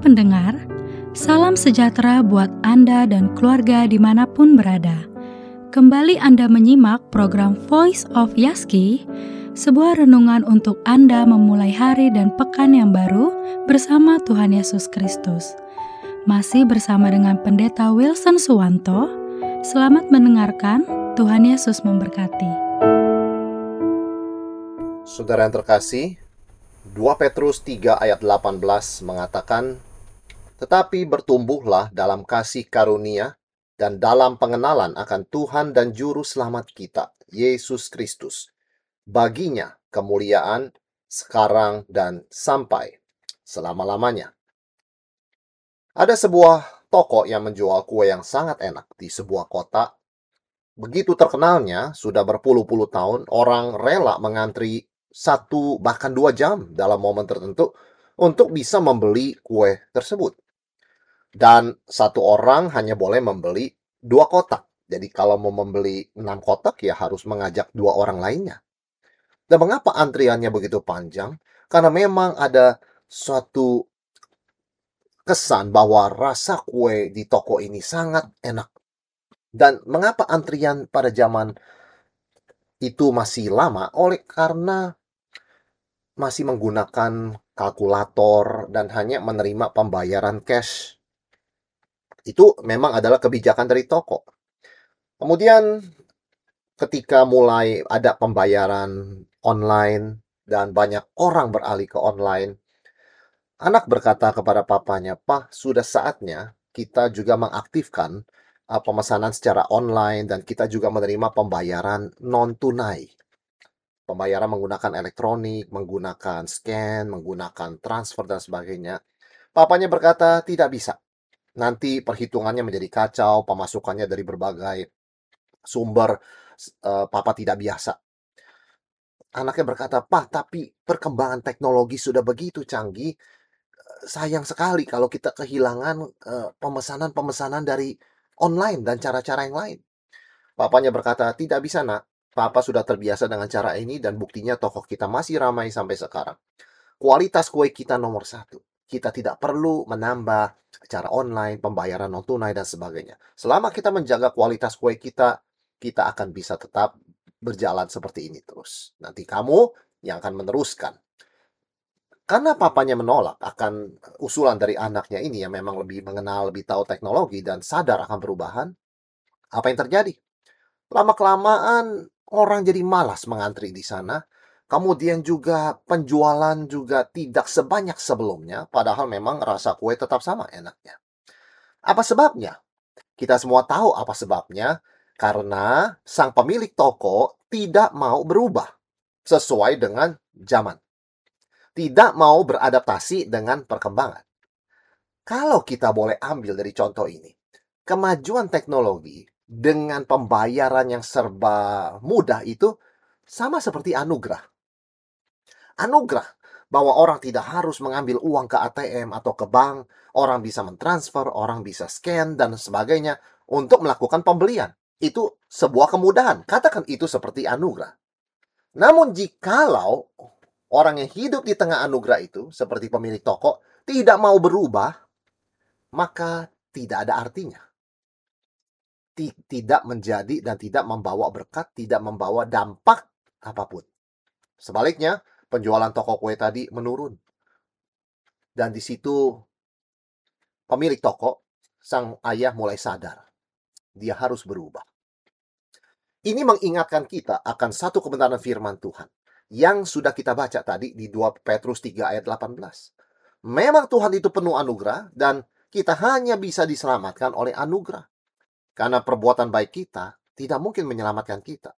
pendengar, salam sejahtera buat Anda dan keluarga di mana pun berada. Kembali Anda menyimak program Voice of Yaski, sebuah renungan untuk Anda memulai hari dan pekan yang baru bersama Tuhan Yesus Kristus. Masih bersama dengan Pendeta Wilson Suwanto, selamat mendengarkan, Tuhan Yesus memberkati. Saudara yang terkasih, 2 Petrus 3 ayat 18 mengatakan, Tetapi bertumbuhlah dalam kasih karunia dan dalam pengenalan akan Tuhan dan Juru Selamat kita, Yesus Kristus. Baginya kemuliaan sekarang dan sampai selama-lamanya. Ada sebuah toko yang menjual kue yang sangat enak di sebuah kota. Begitu terkenalnya, sudah berpuluh-puluh tahun, orang rela mengantri satu bahkan dua jam dalam momen tertentu untuk bisa membeli kue tersebut. Dan satu orang hanya boleh membeli dua kotak. Jadi kalau mau membeli enam kotak ya harus mengajak dua orang lainnya. Dan mengapa antriannya begitu panjang? Karena memang ada suatu kesan bahwa rasa kue di toko ini sangat enak. Dan mengapa antrian pada zaman itu masih lama? Oleh karena masih menggunakan kalkulator dan hanya menerima pembayaran cash. Itu memang adalah kebijakan dari toko. Kemudian ketika mulai ada pembayaran online dan banyak orang beralih ke online, anak berkata kepada papanya, "Pak, sudah saatnya kita juga mengaktifkan uh, pemesanan secara online dan kita juga menerima pembayaran non tunai." pembayaran menggunakan elektronik, menggunakan scan, menggunakan transfer dan sebagainya. Papanya berkata tidak bisa. Nanti perhitungannya menjadi kacau, pemasukannya dari berbagai sumber uh, papa tidak biasa. Anaknya berkata, "Pak, tapi perkembangan teknologi sudah begitu canggih. Sayang sekali kalau kita kehilangan uh, pemesanan-pemesanan dari online dan cara-cara yang lain." Papanya berkata, "Tidak bisa, Nak. Papa sudah terbiasa dengan cara ini dan buktinya toko kita masih ramai sampai sekarang. Kualitas kue kita nomor satu. Kita tidak perlu menambah cara online, pembayaran non tunai dan sebagainya. Selama kita menjaga kualitas kue kita, kita akan bisa tetap berjalan seperti ini terus. Nanti kamu yang akan meneruskan. Karena papanya menolak akan usulan dari anaknya ini yang memang lebih mengenal, lebih tahu teknologi dan sadar akan perubahan, apa yang terjadi? Lama-kelamaan Orang jadi malas mengantri di sana. Kemudian juga penjualan juga tidak sebanyak sebelumnya, padahal memang rasa kue tetap sama enaknya. Apa sebabnya? Kita semua tahu apa sebabnya, karena sang pemilik toko tidak mau berubah sesuai dengan zaman. Tidak mau beradaptasi dengan perkembangan. Kalau kita boleh ambil dari contoh ini, kemajuan teknologi dengan pembayaran yang serba mudah itu sama seperti anugerah. Anugerah bahwa orang tidak harus mengambil uang ke ATM atau ke bank, orang bisa mentransfer, orang bisa scan dan sebagainya untuk melakukan pembelian. Itu sebuah kemudahan. Katakan itu seperti anugerah. Namun jikalau orang yang hidup di tengah anugerah itu seperti pemilik toko tidak mau berubah, maka tidak ada artinya tidak menjadi dan tidak membawa berkat, tidak membawa dampak apa pun. Sebaliknya, penjualan toko kue tadi menurun. Dan di situ pemilik toko, sang ayah mulai sadar. Dia harus berubah. Ini mengingatkan kita akan satu kebenaran firman Tuhan yang sudah kita baca tadi di 2 Petrus 3 ayat 18. Memang Tuhan itu penuh anugerah dan kita hanya bisa diselamatkan oleh anugerah. Karena perbuatan baik kita tidak mungkin menyelamatkan kita.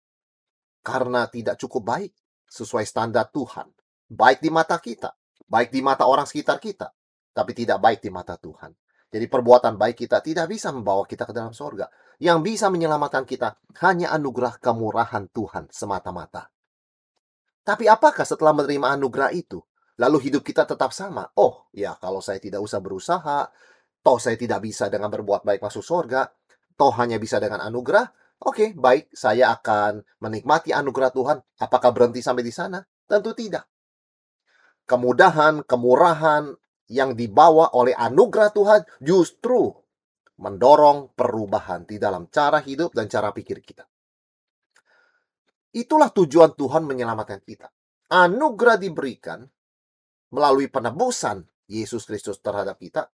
Karena tidak cukup baik sesuai standar Tuhan. Baik di mata kita, baik di mata orang sekitar kita, tapi tidak baik di mata Tuhan. Jadi perbuatan baik kita tidak bisa membawa kita ke dalam sorga. Yang bisa menyelamatkan kita hanya anugerah kemurahan Tuhan semata-mata. Tapi apakah setelah menerima anugerah itu, lalu hidup kita tetap sama? Oh, ya kalau saya tidak usah berusaha, toh saya tidak bisa dengan berbuat baik masuk sorga, toh hanya bisa dengan anugerah, oke, okay, baik, saya akan menikmati anugerah Tuhan. Apakah berhenti sampai di sana? Tentu tidak. Kemudahan, kemurahan yang dibawa oleh anugerah Tuhan justru mendorong perubahan di dalam cara hidup dan cara pikir kita. Itulah tujuan Tuhan menyelamatkan kita. Anugerah diberikan melalui penebusan Yesus Kristus terhadap kita,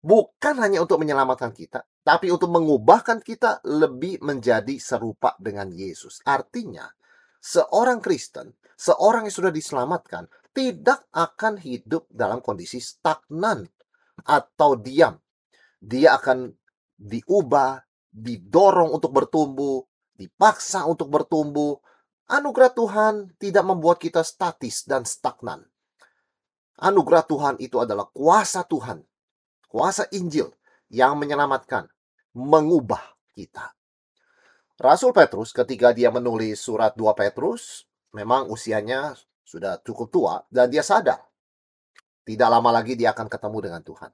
bukan hanya untuk menyelamatkan kita, tapi untuk mengubahkan kita lebih menjadi serupa dengan Yesus. Artinya, seorang Kristen, seorang yang sudah diselamatkan, tidak akan hidup dalam kondisi stagnan atau diam. Dia akan diubah, didorong untuk bertumbuh, dipaksa untuk bertumbuh. Anugerah Tuhan tidak membuat kita statis dan stagnan. Anugerah Tuhan itu adalah kuasa Tuhan, kuasa Injil yang menyelamatkan, mengubah kita. Rasul Petrus ketika dia menulis surat 2 Petrus, memang usianya sudah cukup tua dan dia sadar tidak lama lagi dia akan ketemu dengan Tuhan.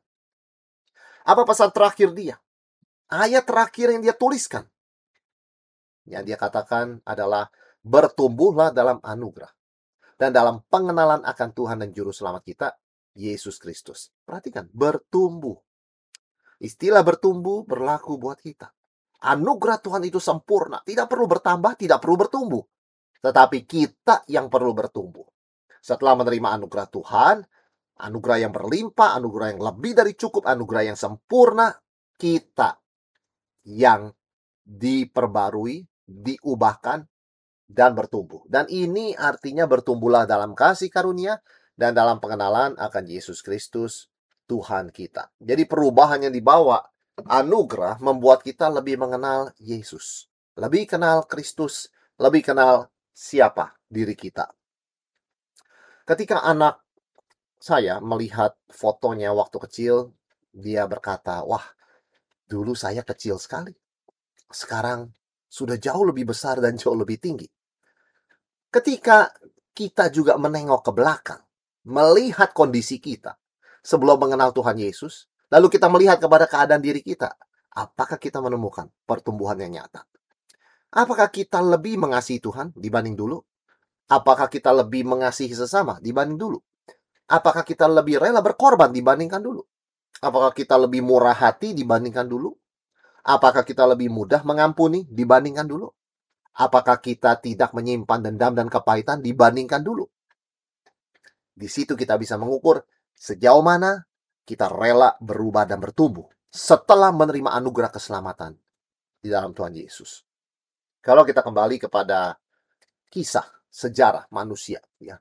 Apa pesan terakhir dia? Ayat terakhir yang dia tuliskan. Yang dia katakan adalah bertumbuhlah dalam anugerah dan dalam pengenalan akan Tuhan dan juru selamat kita, Yesus Kristus. Perhatikan, bertumbuh. Istilah bertumbuh berlaku buat kita. Anugerah Tuhan itu sempurna, tidak perlu bertambah, tidak perlu bertumbuh. Tetapi kita yang perlu bertumbuh. Setelah menerima anugerah Tuhan, anugerah yang berlimpah, anugerah yang lebih dari cukup, anugerah yang sempurna, kita yang diperbarui, diubahkan, dan bertumbuh. Dan ini artinya bertumbuhlah dalam kasih karunia dan dalam pengenalan akan Yesus Kristus Tuhan kita. Jadi perubahan yang dibawa anugerah membuat kita lebih mengenal Yesus, lebih kenal Kristus, lebih kenal siapa diri kita. Ketika anak saya melihat fotonya waktu kecil, dia berkata, "Wah, dulu saya kecil sekali. Sekarang sudah jauh lebih besar dan jauh lebih tinggi." Ketika kita juga menengok ke belakang, melihat kondisi kita sebelum mengenal Tuhan Yesus, lalu kita melihat kepada keadaan diri kita, apakah kita menemukan pertumbuhan yang nyata? Apakah kita lebih mengasihi Tuhan dibanding dulu? Apakah kita lebih mengasihi sesama dibanding dulu? Apakah kita lebih rela berkorban dibandingkan dulu? Apakah kita lebih murah hati dibandingkan dulu? Apakah kita lebih mudah mengampuni dibandingkan dulu? Apakah kita tidak menyimpan dendam dan kepahitan dibandingkan dulu? Di situ kita bisa mengukur sejauh mana kita rela berubah dan bertumbuh setelah menerima anugerah keselamatan di dalam Tuhan Yesus. Kalau kita kembali kepada kisah sejarah manusia, ya,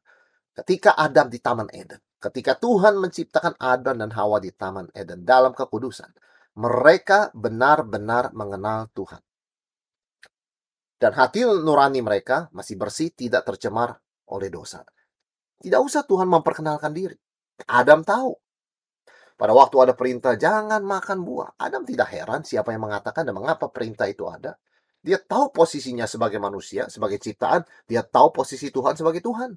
ketika Adam di Taman Eden, ketika Tuhan menciptakan Adam dan Hawa di Taman Eden dalam kekudusan, mereka benar-benar mengenal Tuhan dan hati nurani mereka masih bersih, tidak tercemar oleh dosa. Tidak usah Tuhan memperkenalkan diri. Adam tahu. Pada waktu ada perintah, jangan makan buah. Adam tidak heran siapa yang mengatakan dan mengapa perintah itu ada. Dia tahu posisinya sebagai manusia, sebagai ciptaan. Dia tahu posisi Tuhan sebagai Tuhan.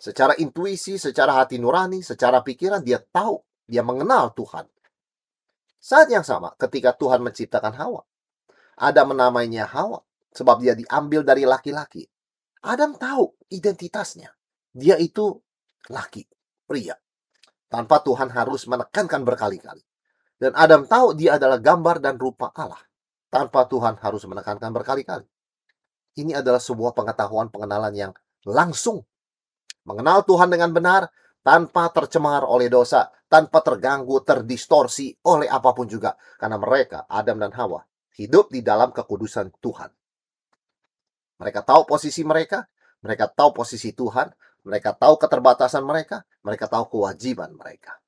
Secara intuisi, secara hati nurani, secara pikiran, dia tahu. Dia mengenal Tuhan. Saat yang sama, ketika Tuhan menciptakan Hawa. Ada menamainya Hawa sebab dia diambil dari laki-laki. Adam tahu identitasnya. Dia itu laki, pria. Tanpa Tuhan harus menekankan berkali-kali. Dan Adam tahu dia adalah gambar dan rupa Allah. Tanpa Tuhan harus menekankan berkali-kali. Ini adalah sebuah pengetahuan pengenalan yang langsung. Mengenal Tuhan dengan benar tanpa tercemar oleh dosa, tanpa terganggu, terdistorsi oleh apa pun juga. Karena mereka, Adam dan Hawa, hidup di dalam kekudusan Tuhan. Mereka tahu posisi mereka, mereka tahu posisi Tuhan, mereka tahu keterbatasan mereka, mereka tahu kewajiban mereka.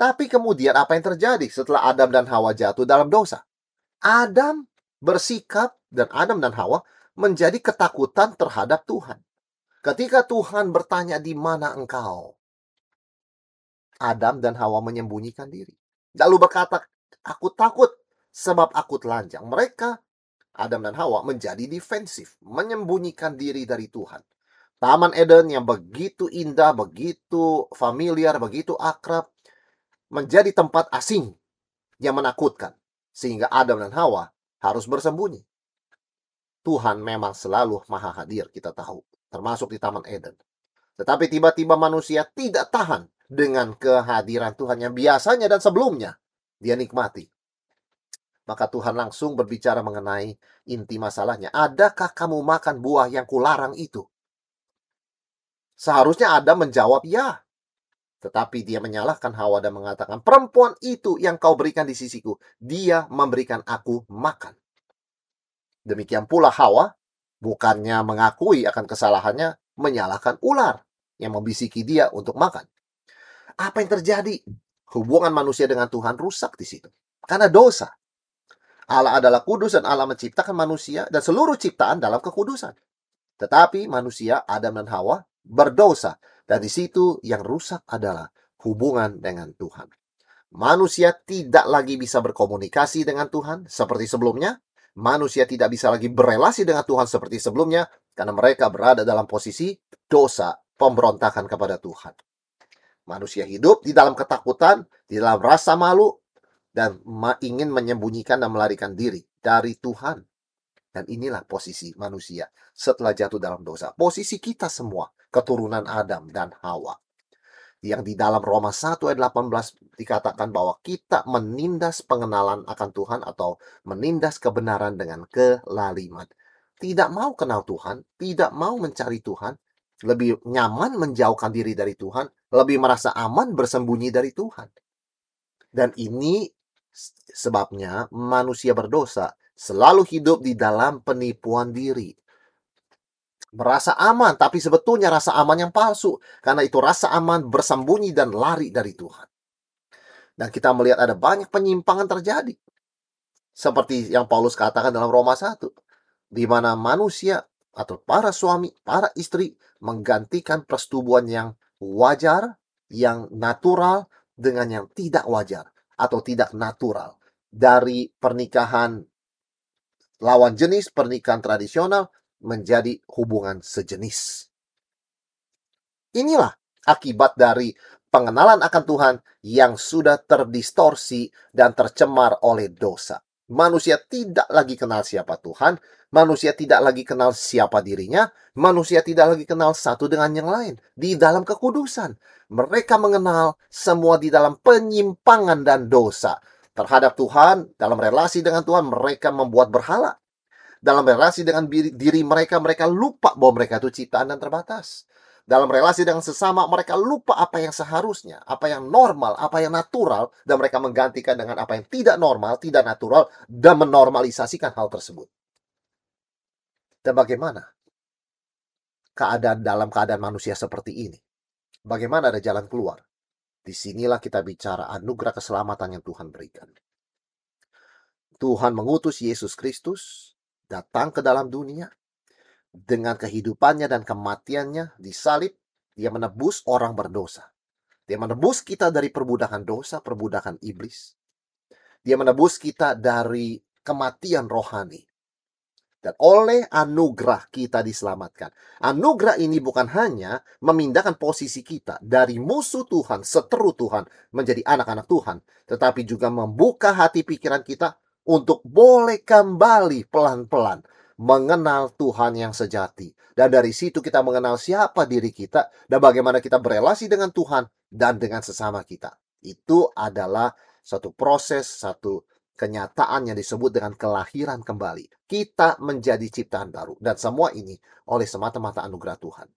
Tapi kemudian apa yang terjadi setelah Adam dan Hawa jatuh dalam dosa? Adam bersikap dan Adam dan Hawa menjadi ketakutan terhadap Tuhan. Ketika Tuhan bertanya di mana engkau? Adam dan Hawa menyembunyikan diri. Lalu berkata, aku takut sebab aku telanjang. Mereka Adam dan Hawa menjadi defensif, menyembunyikan diri dari Tuhan. Taman Eden yang begitu indah, begitu familiar, begitu akrab, menjadi tempat asing yang menakutkan. Sehingga Adam dan Hawa harus bersembunyi. Tuhan memang selalu maha hadir, kita tahu. Termasuk di Taman Eden. Tetapi tiba-tiba manusia tidak tahan dengan kehadiran Tuhan yang biasanya dan sebelumnya dia nikmati. Maka Tuhan langsung berbicara mengenai inti masalahnya. Adakah kamu makan buah yang kularang itu? Seharusnya Adam menjawab ya. Tetapi dia menyalahkan Hawa dan mengatakan, perempuan itu yang kau berikan di sisiku, dia memberikan aku makan. Demikian pula Hawa, bukannya mengakui akan kesalahannya, menyalahkan ular yang membisiki dia untuk makan. Apa yang terjadi? Hubungan manusia dengan Tuhan rusak di situ. Karena dosa. Allah adalah kudus dan Allah menciptakan manusia dan seluruh ciptaan dalam kekudusan. Tetapi manusia, Adam dan Hawa, berdosa. Dan di situ yang rusak adalah hubungan dengan Tuhan. Manusia tidak lagi bisa berkomunikasi dengan Tuhan seperti sebelumnya. Manusia tidak bisa lagi berelasi dengan Tuhan seperti sebelumnya karena mereka berada dalam posisi dosa pemberontakan kepada Tuhan. Manusia hidup di dalam ketakutan, di dalam rasa malu, dan ingin menyembunyikan dan melarikan diri dari Tuhan. Dan inilah posisi manusia setelah jatuh dalam dosa. Posisi kita semua keturunan Adam dan Hawa. Yang di dalam Roma 1 ayat 18 dikatakan bahwa kita menindas pengenalan akan Tuhan atau menindas kebenaran dengan kelaliman. Tidak mau kenal Tuhan, tidak mau mencari Tuhan, lebih nyaman menjauhkan diri dari Tuhan, lebih merasa aman bersembunyi dari Tuhan. Dan ini sebabnya manusia berdosa selalu hidup di dalam penipuan diri merasa aman, tapi sebetulnya rasa aman yang palsu. Karena itu rasa aman bersembunyi dan lari dari Tuhan. Dan kita melihat ada banyak penyimpangan terjadi. Seperti yang Paulus katakan dalam Roma 1. Di mana manusia atau para suami, para istri menggantikan persetubuhan yang wajar, yang natural dengan yang tidak wajar atau tidak natural. Dari pernikahan lawan jenis, pernikahan tradisional, menjadi hubungan sejenis. Inilah akibat dari pengenalan akan Tuhan yang sudah terdistorsi dan tercemar oleh dosa. Manusia tidak lagi kenal siapa Tuhan, manusia tidak lagi kenal siapa dirinya, manusia tidak lagi kenal satu dengan yang lain di dalam kekudusan. Mereka mengenal semua di dalam penyimpangan dan dosa terhadap Tuhan, dalam relasi dengan Tuhan, mereka membuat berhala dalam relasi dengan diri, mereka, mereka lupa bahwa mereka itu ciptaan dan terbatas. Dalam relasi dengan sesama, mereka lupa apa yang seharusnya, apa yang normal, apa yang natural, dan mereka menggantikan dengan apa yang tidak normal, tidak natural, dan menormalisasikan hal tersebut. Dan bagaimana keadaan dalam keadaan manusia seperti ini? Bagaimana ada jalan keluar? Di sinilah kita bicara anugerah keselamatan yang Tuhan berikan. Tuhan mengutus Yesus Kristus datang ke dalam dunia dengan kehidupannya dan kematiannya disalib, dia menebus orang berdosa. Dia menebus kita dari perbudakan dosa, perbudakan iblis. Dia menebus kita dari kematian rohani. Dan oleh anugerah kita diselamatkan. Anugerah ini bukan hanya memindahkan posisi kita dari musuh Tuhan, seteru Tuhan, menjadi anak-anak Tuhan. Tetapi juga membuka hati pikiran kita untuk boleh kembali pelan-pelan mengenal Tuhan yang sejati. Dan dari situ kita mengenal siapa diri kita dan bagaimana kita berelasi dengan Tuhan dan dengan sesama kita. Itu adalah satu proses, satu kenyataan yang disebut dengan kelahiran kembali. Kita menjadi ciptaan baru dan semua ini oleh semata-mata anugerah Tuhan.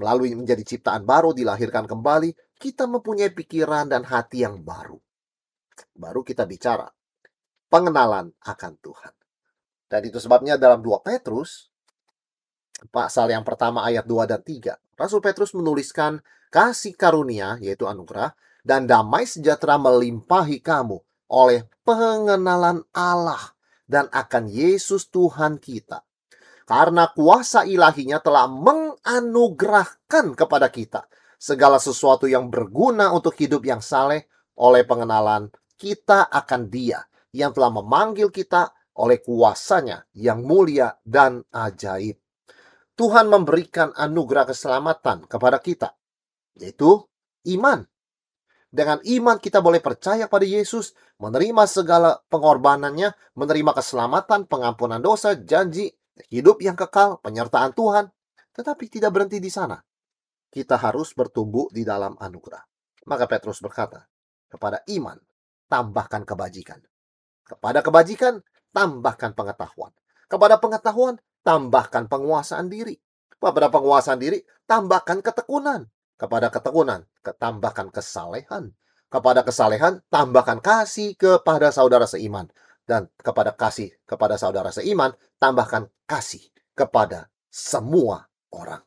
Melalui menjadi ciptaan baru dilahirkan kembali, kita mempunyai pikiran dan hati yang baru. Baru kita bicara pengenalan akan Tuhan. Dan itu sebabnya dalam 2 Petrus, pasal yang pertama ayat 2 dan 3, Rasul Petrus menuliskan kasih karunia, yaitu anugerah, dan damai sejahtera melimpahi kamu oleh pengenalan Allah dan akan Yesus Tuhan kita. Karena kuasa ilahinya telah menganugerahkan kepada kita segala sesuatu yang berguna untuk hidup yang saleh oleh pengenalan kita akan dia yang telah memanggil kita oleh kuasanya yang mulia dan ajaib. Tuhan memberikan anugerah keselamatan kepada kita, yaitu iman. Dengan iman kita boleh percaya pada Yesus, menerima segala pengorbanannya, menerima keselamatan, pengampunan dosa, janji, hidup yang kekal, penyertaan Tuhan. Tetapi tidak berhenti di sana. Kita harus bertumbuh di dalam anugerah. Maka Petrus berkata, kepada iman, tambahkan kebajikan. Kepada kebajikan, tambahkan pengetahuan. Kepada pengetahuan, tambahkan penguasaan diri. Kepada penguasaan diri, tambahkan ketekunan. Kepada ketekunan, tambahkan kesalehan. Kepada kesalehan, tambahkan kasih kepada saudara seiman. Dan kepada kasih kepada saudara seiman, tambahkan kasih kepada semua orang.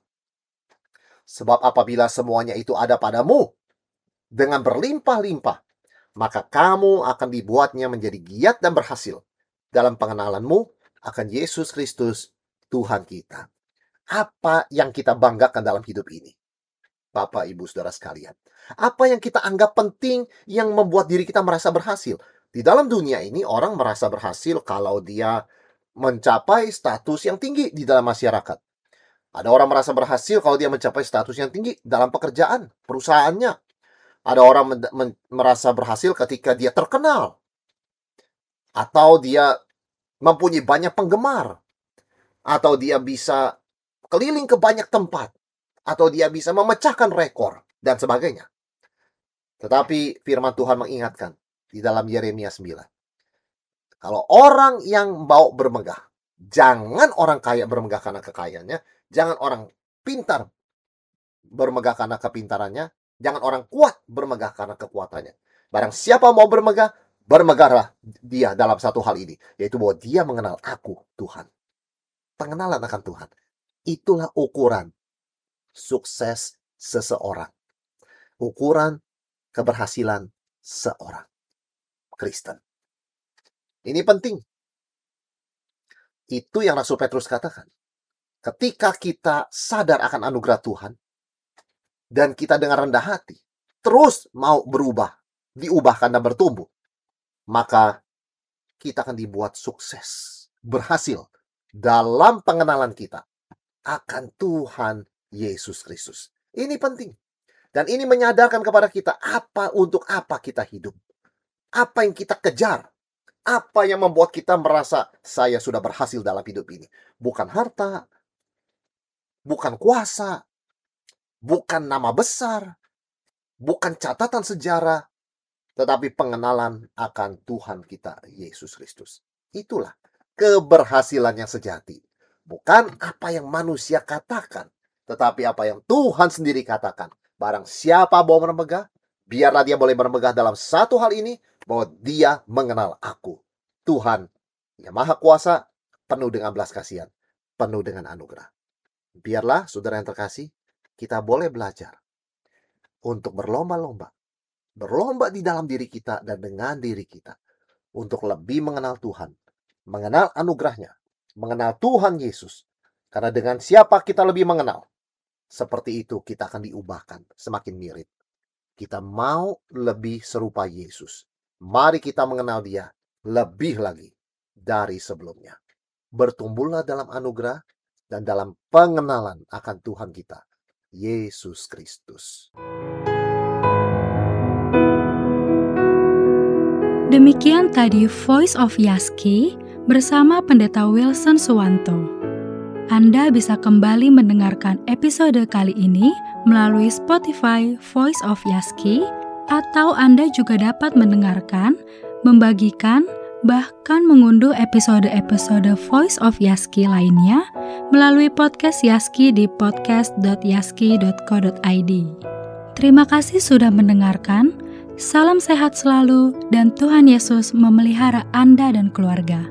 Sebab apabila semuanya itu ada padamu, dengan berlimpah-limpah, maka kamu akan dibuatnya menjadi giat dan berhasil dalam pengenalanmu akan Yesus Kristus, Tuhan kita. Apa yang kita banggakan dalam hidup ini? Bapak, Ibu, Saudara sekalian. Apa yang kita anggap penting yang membuat diri kita merasa berhasil? Di dalam dunia ini orang merasa berhasil kalau dia mencapai status yang tinggi di dalam masyarakat. Ada orang merasa berhasil kalau dia mencapai status yang tinggi dalam pekerjaan, perusahaannya, ada orang merasa berhasil ketika dia terkenal. Atau dia mempunyai banyak penggemar. Atau dia bisa keliling ke banyak tempat. Atau dia bisa memecahkan rekor. Dan sebagainya. Tetapi firman Tuhan mengingatkan di dalam Yeremia 9. Kalau orang yang mau bermegah, jangan orang kaya bermegah karena kekayaannya, jangan orang pintar bermegah karena kepintarannya, Jangan orang kuat bermegah karena kekuatannya. Barang siapa mau bermegah, bermegahlah dia dalam satu hal ini. Yaitu bahwa dia mengenal aku, Tuhan. Pengenalan akan Tuhan. Itulah ukuran sukses seseorang. Ukuran keberhasilan seorang Kristen. Ini penting. Itu yang Rasul Petrus katakan. Ketika kita sadar akan anugerah Tuhan, dan kita dengan rendah hati terus mau berubah, diubahkan dan bertumbuh, maka kita akan dibuat sukses, berhasil dalam pengenalan kita akan Tuhan Yesus Kristus. Ini penting. Dan ini menyadarkan kepada kita apa untuk apa kita hidup. Apa yang kita kejar. Apa yang membuat kita merasa saya sudah berhasil dalam hidup ini. Bukan harta, bukan kuasa, bukan nama besar, bukan catatan sejarah, tetapi pengenalan akan Tuhan kita Yesus Kristus. Itulah keberhasilan yang sejati. Bukan apa yang manusia katakan, tetapi apa yang Tuhan sendiri katakan. Barang siapa mau bermegah, biarlah dia boleh bermegah dalam satu hal ini, bahwa dia mengenal aku. Tuhan yang maha kuasa, penuh dengan belas kasihan, penuh dengan anugerah. Biarlah, saudara yang terkasih, kita boleh belajar untuk berlomba-lomba. Berlomba di dalam diri kita dan dengan diri kita. Untuk lebih mengenal Tuhan. Mengenal anugerahnya. Mengenal Tuhan Yesus. Karena dengan siapa kita lebih mengenal. Seperti itu kita akan diubahkan semakin mirip. Kita mau lebih serupa Yesus. Mari kita mengenal dia lebih lagi dari sebelumnya. Bertumbuhlah dalam anugerah dan dalam pengenalan akan Tuhan kita Yesus Kristus. Demikian tadi Voice of Yaski bersama Pendeta Wilson Suwanto. Anda bisa kembali mendengarkan episode kali ini melalui Spotify Voice of Yaski atau Anda juga dapat mendengarkan, membagikan, bahkan mengunduh episode-episode Voice of Yaski lainnya melalui podcast Yaski di podcast.yaski.co.id. Terima kasih sudah mendengarkan. Salam sehat selalu dan Tuhan Yesus memelihara Anda dan keluarga.